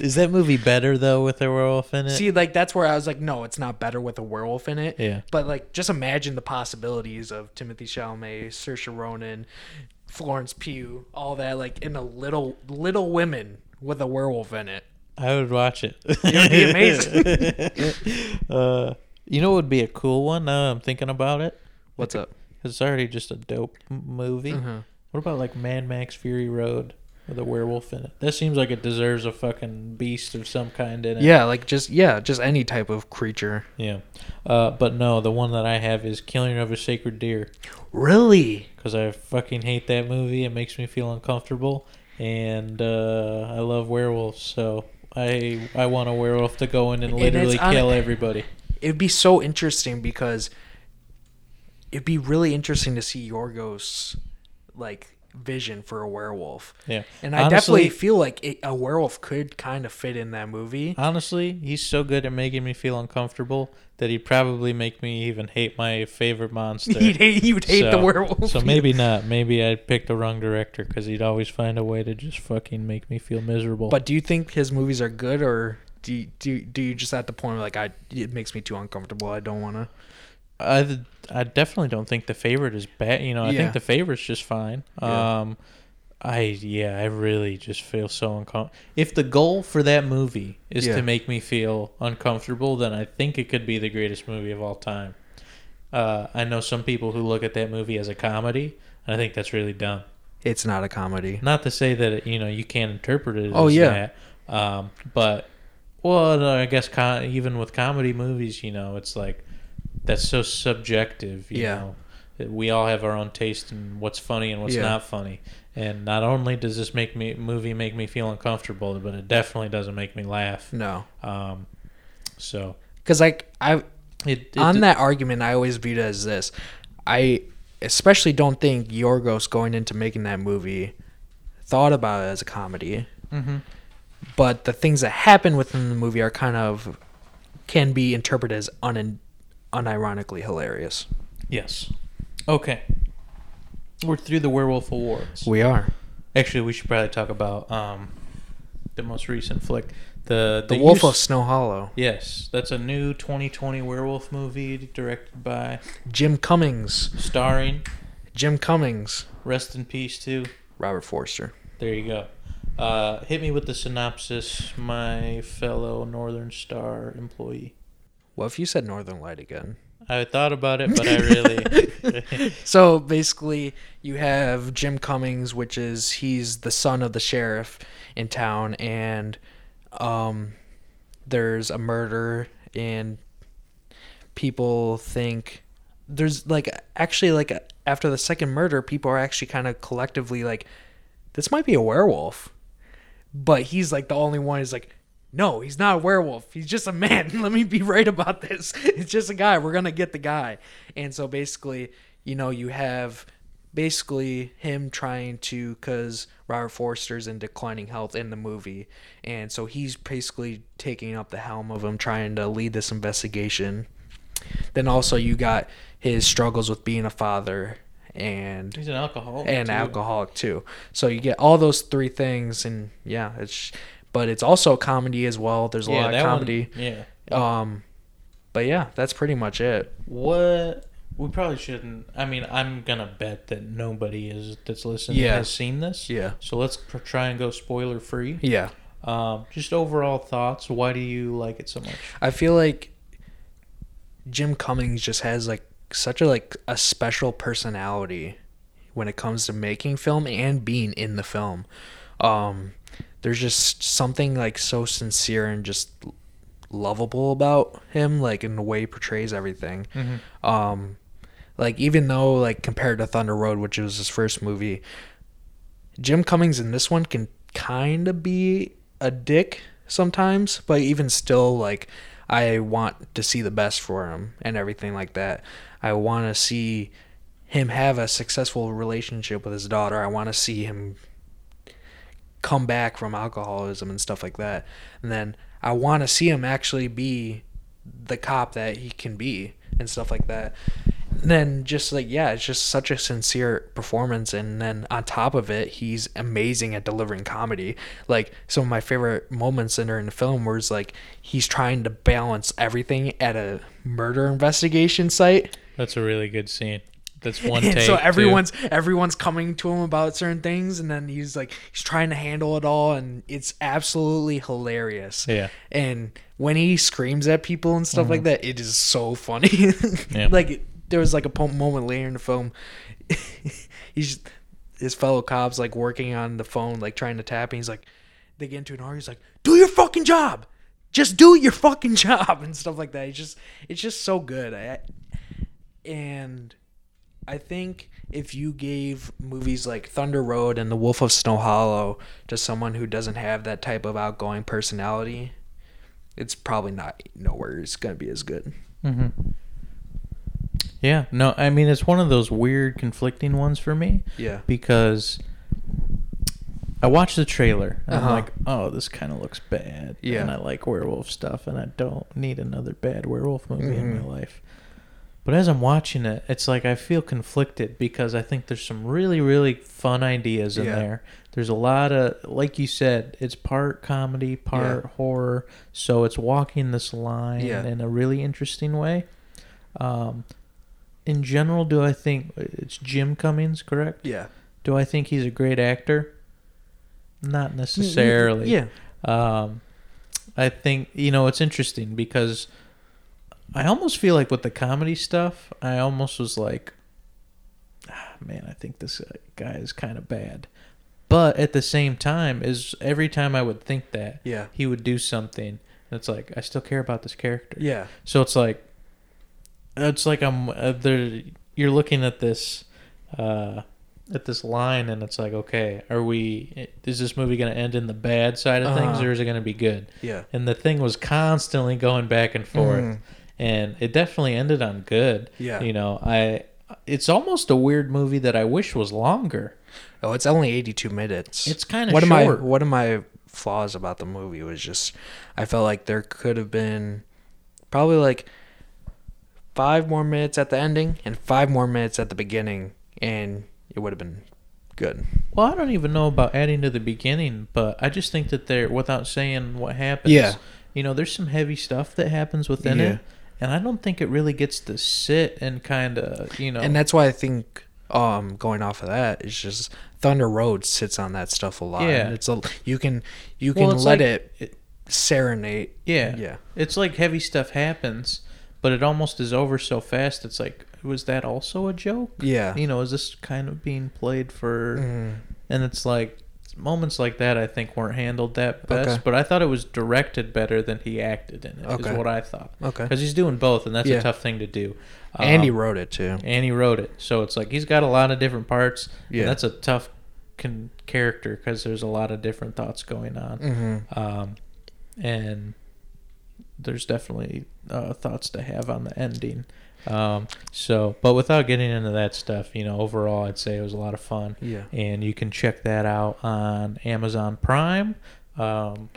is that movie better though with a werewolf in it? See, like that's where I was like, no, it's not better with a werewolf in it. Yeah. But like, just imagine the possibilities of Timothée Chalamet, Saoirse Ronan, Florence Pugh, all that, like in a little Little Women with a werewolf in it. I would watch it. It would be amazing. uh, you know what would be a cool one? Now I'm thinking about it. What's up? It's already just a dope movie. Uh-huh. What about like Mad Max Fury Road with a werewolf in it? That seems like it deserves a fucking beast of some kind in it. Yeah, like just yeah, just any type of creature. Yeah. Uh, but no, the one that I have is Killing of a Sacred Deer. Really? Because I fucking hate that movie. It makes me feel uncomfortable. And uh, I love werewolves. So I I want a werewolf to go in and And literally on- kill everybody. It'd be so interesting because it'd be really interesting to see Yorgos like vision for a werewolf. Yeah. And I Honestly- definitely feel like it, a werewolf could kind of fit in that movie. Honestly, he's so good at making me feel uncomfortable that he'd probably make me even hate my favorite monster. You'd hate, you'd hate the So- werewolf. So maybe not. Maybe I picked the wrong director because he'd always find a way to just fucking make me feel miserable. But do you think his movies are good, or do you, do do you just at the point where like I it makes me too uncomfortable? I don't want to. I, I definitely don't think the favorite is bad. You know, I Yeah. think the favorite's just fine. Yeah. Um, I yeah, I really just feel so uncomfortable. If the goal for that movie is Yeah. to make me feel uncomfortable, then I think it could be the greatest movie of all time. Uh, I know some people who look at that movie as a comedy, and I think that's really dumb. It's not a comedy. Not to say that you know you can't interpret it. Oh, as yeah. that, um, but well, no, I guess com- even with comedy movies, you know, it's like that's so subjective. You Yeah. know, we all have our own taste in what's funny and what's Yeah. not funny. And not only does this make me movie make me feel uncomfortable, but it definitely doesn't make me laugh. No, Um, so because like I it, it on that argument, I always viewed it as this. I especially don't think Yorgos going into making that movie thought about it as a comedy. hmm But the things that happen within the movie are kind of can be interpreted as un unironically hilarious. Yes. Okay. We're through the Werewolf Awards. We are Actually, we should probably talk about um, the most recent flick, the the Wolf use- of Snow Hollow. Yes, that's a new 2020 werewolf movie directed by, Jim Cummings. starring. Jim Cummings. Rest in peace too. Robert Forster. There you go. Uh, hit me with the synopsis, my fellow Northern Star employee. What if you said Northern Light again? I thought about it, but I really. So basically, you have Jim Cummings, which is he's the son of the sheriff in town, and um, there's a murder, and people think there's like actually like after the second murder, people are actually kind of collectively like, this might be a werewolf, but he's like the only one who's like. No, he's not a werewolf. He's just a man. Let me be right about this. It's just a guy. We're going to get the guy. And so basically, you know, you have basically him trying to, because Robert Forster's in declining health in the movie. And so he's basically taking up the helm of him, trying to lead this investigation. Then also, you got his struggles with being a father and He's an alcoholic. and too. alcoholic too. So you get all those three things, and yeah, it's but it's also a comedy as well. There's a Yeah, lot of that one- comedy. yeah. Um, but yeah, that's pretty much it. What we probably shouldn't. I mean, I'm gonna bet that nobody is that's listening Yeah. has seen this. Yeah. So let's pr- try and go spoiler free. Yeah, Um, just overall thoughts. Why do you like it so much? I feel like Jim Cummings just has like such a like a special personality when it comes to making film and being in the film. Um, there's just something like so sincere and just lovable about him, like in the way he portrays everything. Um, like even though like compared to Thunder Road, which was his first movie, Jim Cummings in this one can kind of be a dick sometimes, but even still, like I want to see the best for him and everything like that. I want to see him have a successful relationship with his daughter. I want to see him come back from alcoholism and stuff like that. And then I want to see him actually be the cop that he can be and stuff like that. And then just like yeah, it's just such a sincere performance and then on top of it, he's amazing at delivering comedy. Like some of my favorite moments in in the film was like he's trying to balance everything at a murder investigation site. That's a really good scene. That's one take. so too. everyone's everyone's coming to him about certain things and then he's like he's trying to handle it all and it's absolutely hilarious Yeah. and when he screams at people and stuff like that it is so funny Mm-hmm. Yeah. like there was like a moment later in the film he's his fellow cops like working on the phone like trying to tap and he's like they get into an argument he's like do your fucking job just do your fucking job and stuff like that it's just it's just so good I, and I think if you gave movies like Thunder Road and The Wolf of Snow Hollow to someone who doesn't have that type of outgoing personality, it's probably not nowhere it's gonna be as good. Yeah. No, I mean it's one of those weird conflicting ones for me Yeah. because I watched the trailer and Uh-huh. I'm like, oh, this kind of looks bad. Yeah. And I like werewolf stuff and I don't need another bad werewolf movie in Mhm. my life. But as I'm watching it, it's like I feel conflicted because I think there's some really, really fun ideas in Yeah. there. There's a lot of, like you said, it's part comedy, part horror. So it's walking this line Yeah. in a really interesting way. Um, in general, do I think it's Jim Cummings, correct? Yeah. Do I think he's a great actor? Not necessarily. Yeah. Um, I think you know it's interesting because I almost feel like with the comedy stuff, I almost was like, ah, man, I think this uh, guy is kind of bad. But at the same time, is every time I would think that Yeah. he would do something, and it's like I still care about this character. Yeah. So it's like, it's like I'm uh, there. You're looking at this, uh, at this line, and it's like, okay, are we? Is this movie going to end in the bad side of things, Uh-huh. or is it going to be good? Yeah. And the thing was constantly going back and forth, Mhm. And it definitely ended on good. Yeah. You know, I. It's almost a weird movie that I wish was longer. Oh, it's only 82 minutes. It's kind of one short. of my one of my flaws about the movie was just I felt like there could have been probably like five more minutes at the ending and five more minutes at the beginning, and it would have been good. Well, I don't even know about adding to the beginning, but I just think that there, without saying what happens, Yeah. you know, there's some heavy stuff that happens within Yeah. it, and I don't think it really gets to sit and kind of, you know, And that's why I think um going off of that it's just Thunder Road sits on that stuff a lot. Yeah. It's a you can you can it's let like- it, it- serenade. yeah, Yeah. it's like heavy stuff happens, but it almost is over so fast. It's like, was that also a joke? Yeah. You know, is this kind of being played for? Mhm. And it's like moments like that I think weren't handled that best, Okay. but I thought it was directed better than he acted in it. Is Okay. what I thought. Okay. because he's doing both, and that's Yeah. a tough thing to do. And he Um, wrote it too. and he wrote it, so it's like he's got a lot of different parts. Yeah. and that's a tough con- character because there's a lot of different thoughts going on, Mhm. um, and there's definitely uh, thoughts to have on the ending. Um, so, but without getting into that stuff, you know, overall, I'd say it was a lot of fun Yeah. and you can check that out on Amazon Prime. Um,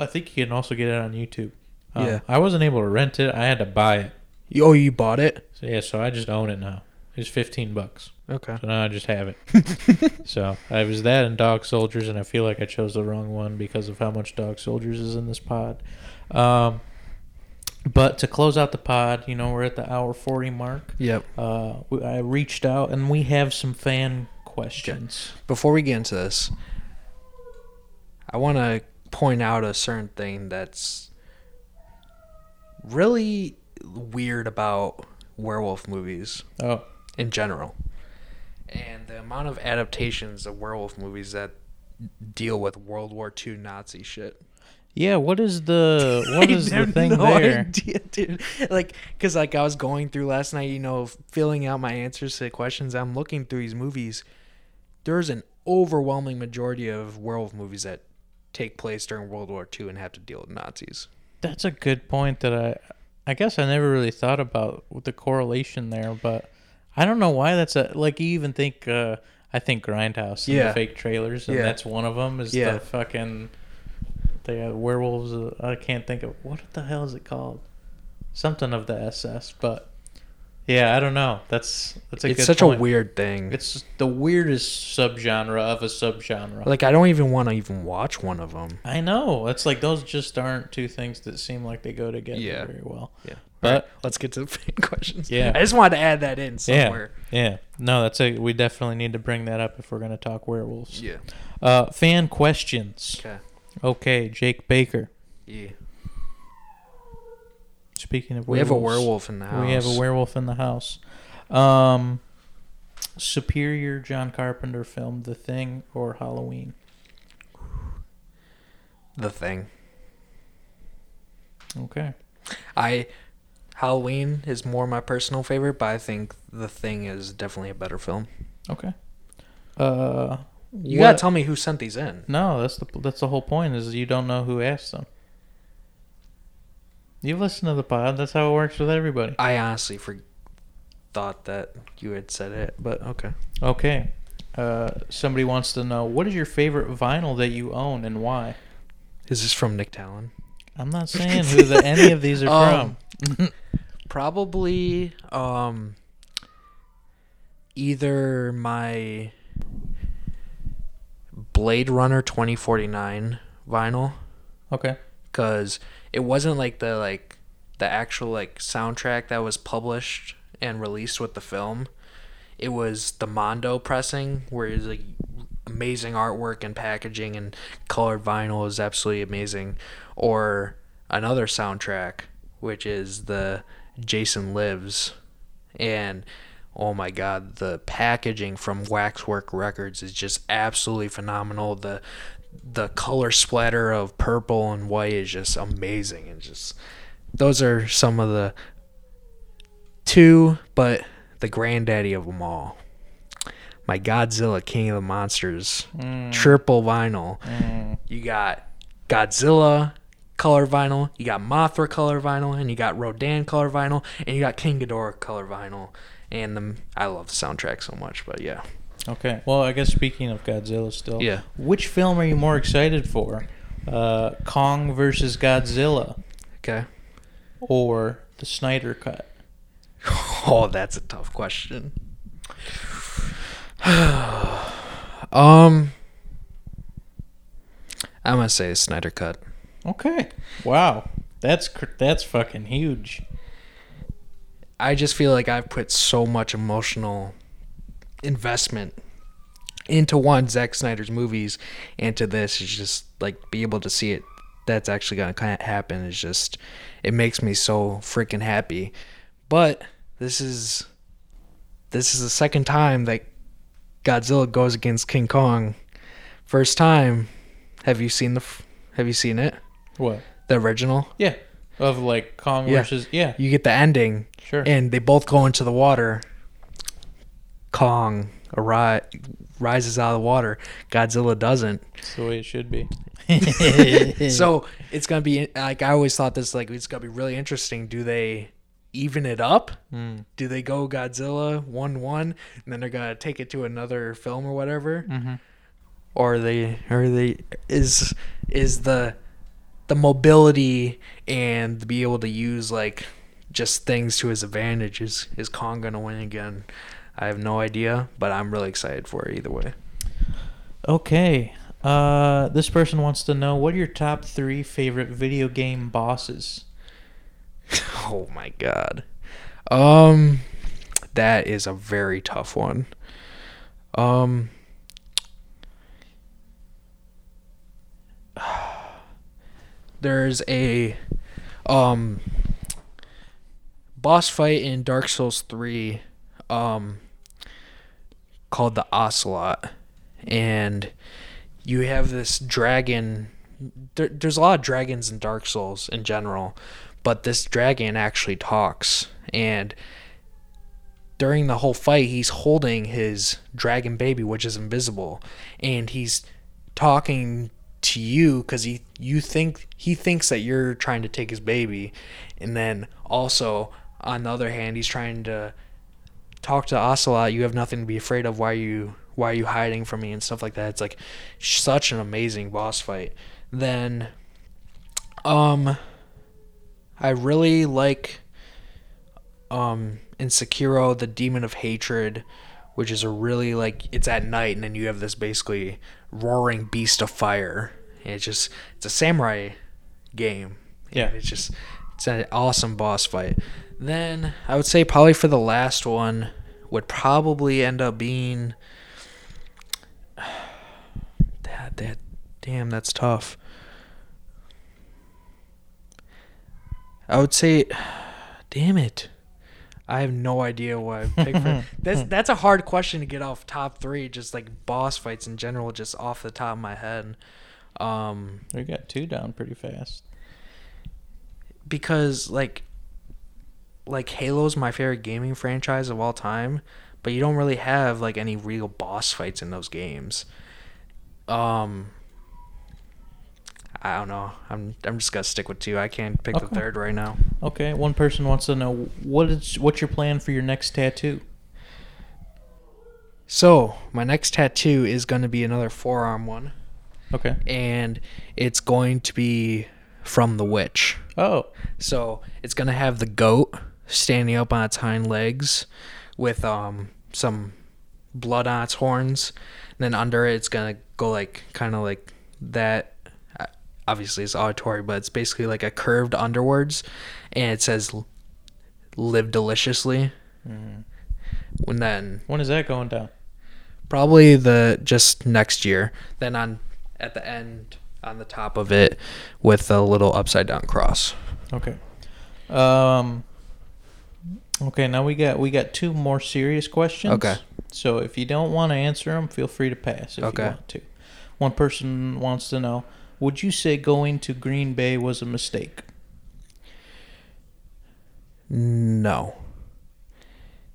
I think you can also get it on YouTube. Um, Yeah. I wasn't able to rent it; I had to buy it. Oh, you bought it? So yeah, so I just own it now. It's fifteen bucks, Okay. so now I just have it. so I was that and Dog Soldiers, and I feel like I chose the wrong one because of how much Dog Soldiers is in this pod. Um, but to close out the pod, you know, we're at the hour forty mark. Yep. Uh, I reached out and we have some fan questions. Before we get into this, I want to point out a certain thing that's really weird about werewolf movies Oh, in general. And the amount of adaptations of werewolf movies that deal with World War II Nazi shit. Yeah. What is the what is the thing no there? idea, dude. Like, cause like I was going through last night, you know, filling out my answers to the questions. I'm looking through these movies. There's an overwhelming majority of werewolf movies that take place during World War II and have to deal with Nazis. That's a good point that I I guess I never really thought about the correlation there, but I don't know why that's a like you even think uh I think Grindhouse and Yeah. the fake trailers and Yeah. that's one of them is Yeah. the fucking the uh, werewolves uh, I can't think of what the hell is it called? Something of the SS, but yeah, I don't know. That's that's a it's such point. a weird thing. It's the weirdest subgenre of a subgenre. like I don't even want to even watch one of them. I know. It's like those just aren't two things that seem like they go together Yeah. very well. Yeah. But- Alright, let's get to the fan questions. Yeah. I just wanted to add that in somewhere. Yeah, yeah. No, that's a. We definitely need to bring that up if we're going to talk werewolves. Yeah. Uh, fan questions. Okay. Okay, Jake Baker. Yeah. Speaking of We have a werewolf in the house. We have a werewolf in the house. Um, superior John Carpenter film, The Thing or Halloween? The thing. Okay. I Halloween is more my personal favorite, but I think The Thing is definitely a better film. Okay. Uh, You what- gotta tell me who sent these in. No, that's the that's the whole point. Is you don't know who asked them. You listen to the pod. That's how it works with everybody. I honestly for thought that you had said it, but okay. Okay. Uh, somebody wants to know what is your favorite vinyl that you own and why. Is this from Nick Talon? I'm not saying who the, any of these are Um, from. Probably um either my Blade Runner 2049 vinyl Okay. cuz it wasn't like the like the actual like soundtrack that was published and released with the film. It was the Mondo pressing where it's like amazing artwork and packaging and colored vinyl is absolutely amazing or another soundtrack which is the Jason Lives and oh my god the packaging from Waxwork Records is just absolutely phenomenal the the color splatter of purple and white is just amazing and just those are some of the two but the granddaddy of them all my Godzilla King of the Monsters Mm, triple vinyl mm. you got Godzilla color vinyl, you got Mothra color vinyl, and you got Rodan color vinyl, and you got King Ghidorah color vinyl. And the, I love the soundtrack so much, but yeah. Okay. Well, I guess speaking of Godzilla, still. Yeah. Which film are you more excited for? Uh, Kong versus Godzilla Okay. or the Snyder Cut? Oh, that's a tough question. um, I'm gonna say Snyder Cut. Okay. Wow. That's that's fucking huge. I just feel like I've put so much emotional investment into one Zack Snyder's movies and to this is just like be able to see it that's actually gonna kind of happen is just it makes me so freaking happy but this is this is the second time that Godzilla goes against King Kong first time have you seen the have you seen it What? the original Yeah. Of like Kong Yeah. versus yeah, you get the ending sure. and they both go into the water. Kong arri- rises out of the water. Godzilla doesn't. That's the way it should be. So it's gonna be like I always thought this like it's gonna be really interesting. Do they even it up? Mm. Do they go Godzilla one one and then they're gonna take it to another film or whatever? Mm-hmm. Or are they are they is is the the mobility and be able to use like just things to his advantage is is Kong gonna win again? I have no idea, but I'm really excited for it either way. Okay. Uh, this person wants to know what are your top three favorite video game bosses? Oh my god. Um that is a very tough one. Um there's a um boss fight in Dark Souls 3 um called the Ocelot. And you have this dragon there, there's a lot of dragons in Dark Souls in general, but this dragon actually talks. And during the whole fight he's holding his dragon baby which is invisible. And he's talking to you cuz he you think he thinks that you're trying to take his baby. And then also on the other hand he's trying to talk to Ocelotte you have nothing to be afraid of. Why are you why are you hiding from me and stuff like that? It's like such an amazing boss fight. Then um I really like um in Sekiro the Demon of Hatred, which is a really like it's at night and then you have this basically roaring beast of fire. And it's just it's a samurai game. Yeah. And it's just it's an awesome boss fight. Then I would say probably for the last one would probably end up being that that damn that's tough. I would say damn it. I have no idea what I picked for. That's that's a hard question to get off top three. Just like boss fights in general, just off the top of my head. Um, We got two down pretty fast. because like, like Halo's my favorite gaming franchise of all time, but you don't really have like any real boss fights in those games. Um, I don't know. I'm I'm just gonna stick with two. I can't pick the third right now. Okay, one person wants to know what is what's your plan for your next tattoo? So my next tattoo is gonna be another forearm one. Okay. and it's going to be from the witch. Oh, So it's gonna have the goat standing up on its hind legs with um some blood on its horns. And then under it, it's gonna go like kind of like that. Obviously, it's auditory, but it's basically like a curved underwards, and it says "Live deliciously." And then when is that going down? probably the just next year. Then on at the end on the top of it with a little upside down cross. Okay. Um. Okay, now we got we got two more serious questions. Okay. So if you don't want to answer them, feel free to pass if Okay. you want to. One person wants to know: Would you say going to Green Bay was a mistake? No.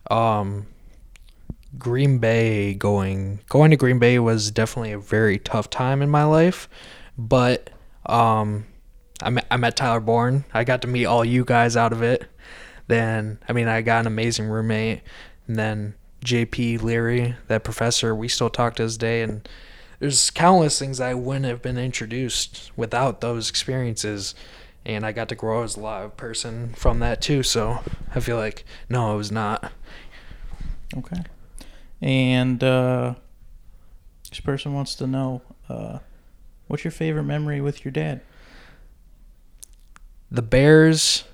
Um Green Bay going going to Green Bay was definitely a very tough time in my life, but um I met, I met Tyler Bourne. I got to meet all you guys out of it. Then I mean I got an amazing roommate and then JP Leary, that professor, we still talk to this day and there's countless things I wouldn't have been introduced without those experiences and I got to grow as a live person from that too. So I feel like no, it was not. Okay. And uh, this person wants to know: uh, What's your favorite memory with your dad? The Bears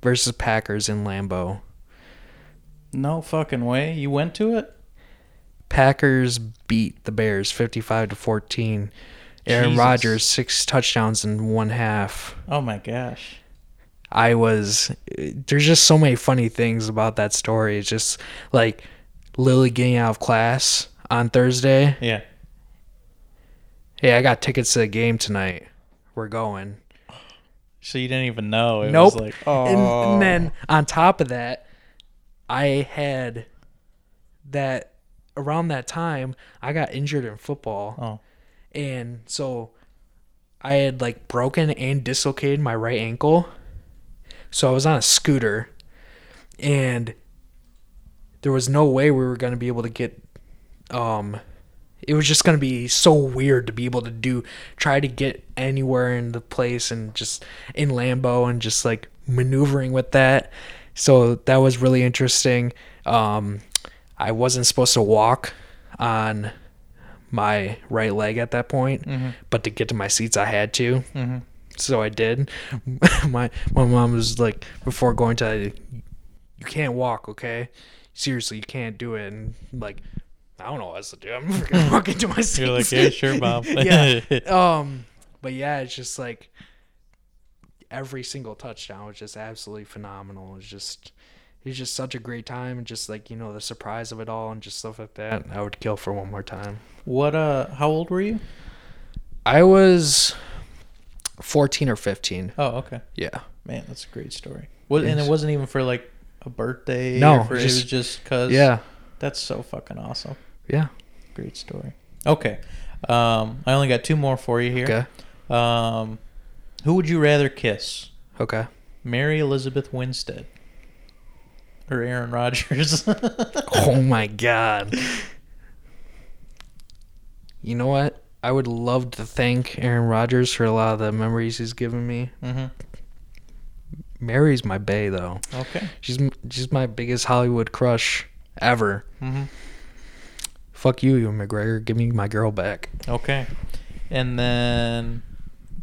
versus Packers in Lambeau. No fucking way. You went to it? Packers beat the Bears 55 to 14. Aaron Rodgers six touchdowns in one half. Oh my gosh. I was there's just so many funny things about that story. It's just like Lily getting out of class on Thursday. Yeah. Hey, I got tickets to the game tonight. We're going. So you didn't even know. It nope. was like, oh. and, and then oh. on top of that, I had that around that time I got injured in football. Oh. And so I had like broken and dislocated my right ankle. So I was on a scooter and there was no way we were going to be able to get um it was just going to be so weird to be able to do try to get anywhere in the place and just in Lambeau and just like maneuvering with that. So that was really interesting. Um I wasn't supposed to walk on my right leg at that point, but to get to my seats, I had to. Mhm. So I did. my my mom was like, before going to, you can't walk, okay? Seriously, you can't do it. And like, I don't know what else to do. I'm freaking walking to my seats. You're like, yeah, sure, Bob. yeah. Um, but yeah, it's just like every single touchdown was just absolutely phenomenal. It was just it was just such a great time and just like, you know, the surprise of it all and just stuff like that. I would kill for one more time. What uh how old were you? I was 14 or 15. Oh, okay. Yeah. Man, that's a great story. What and it wasn't even for like a birthday No, or for, it was just cuz Yeah. That's so fucking awesome. Yeah. Great story. Okay. Um I only got two more for you here. Okay. Um who would you rather kiss? Okay. Mary Elizabeth Winstead or Aaron Rodgers? Oh my god. You know what? I would love to thank Aaron Rodgers for a lot of the memories he's given me. hmm Mary's my bay though. Okay. She's she's my biggest Hollywood crush ever. hmm Fuck you, Ewan McGregor. Give me my girl back. Okay. And then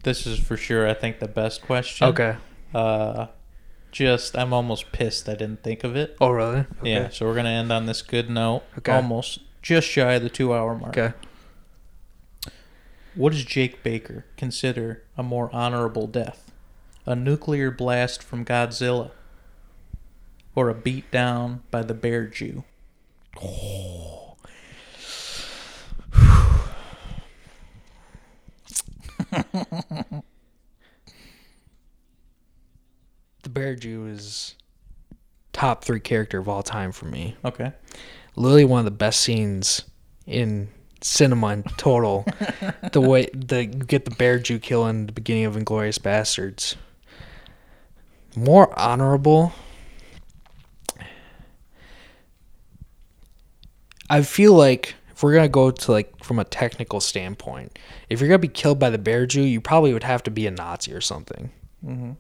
this is for sure I think the best question. Okay. Uh just I'm almost pissed I didn't think of it. Oh really? Yeah, so we're gonna end on this good note. Okay. Almost just shy of the two hour mark. Okay. What does Jake Baker consider a more honorable death? A nuclear blast from Godzilla? Or a beat down by the bear Jew? The Bear Jew is top three character of all time for me. Okay. literally one of the best scenes in cinema in total. the way the you get the bear Jew kill in the beginning of Inglourious Basterds. More honorable. I feel like if we're gonna go to like from a technical standpoint, if you're gonna be killed by the bear Jew, you probably would have to be a Nazi or something. Mm-hmm.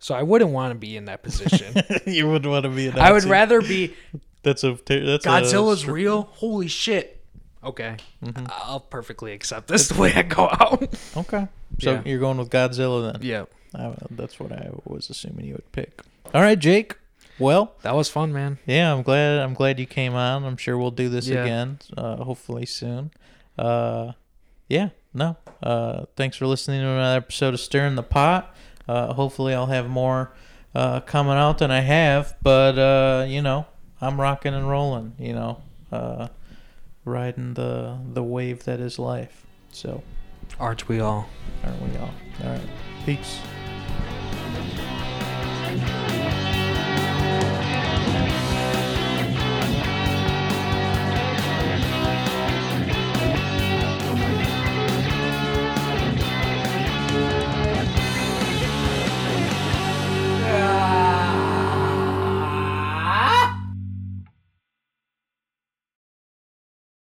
So I wouldn't want to be in that position. you wouldn't want to be in that. I would rather be That's a that's a Godzilla's str- real? Holy shit. Okay. Mhm. I'll perfectly accept this the way I go out. Okay. So Yeah. you're going with Godzilla then? yeah. I, that's what I was assuming you would pick. All right, Jake. Well, That was fun, man. yeah, I'm glad. I'm glad you came on. I'm sure we'll do this Yeah. again, uh, hopefully soon. Uh, yeah. No. Uh, thanks for listening to another episode of Stirring the Pot. Uh, hopefully, I'll have more uh, coming out than I have. But uh, you know, I'm rocking and rolling. You know, uh, riding the the wave that is life. So, Aren't we all? aren't we all? All right. Peace.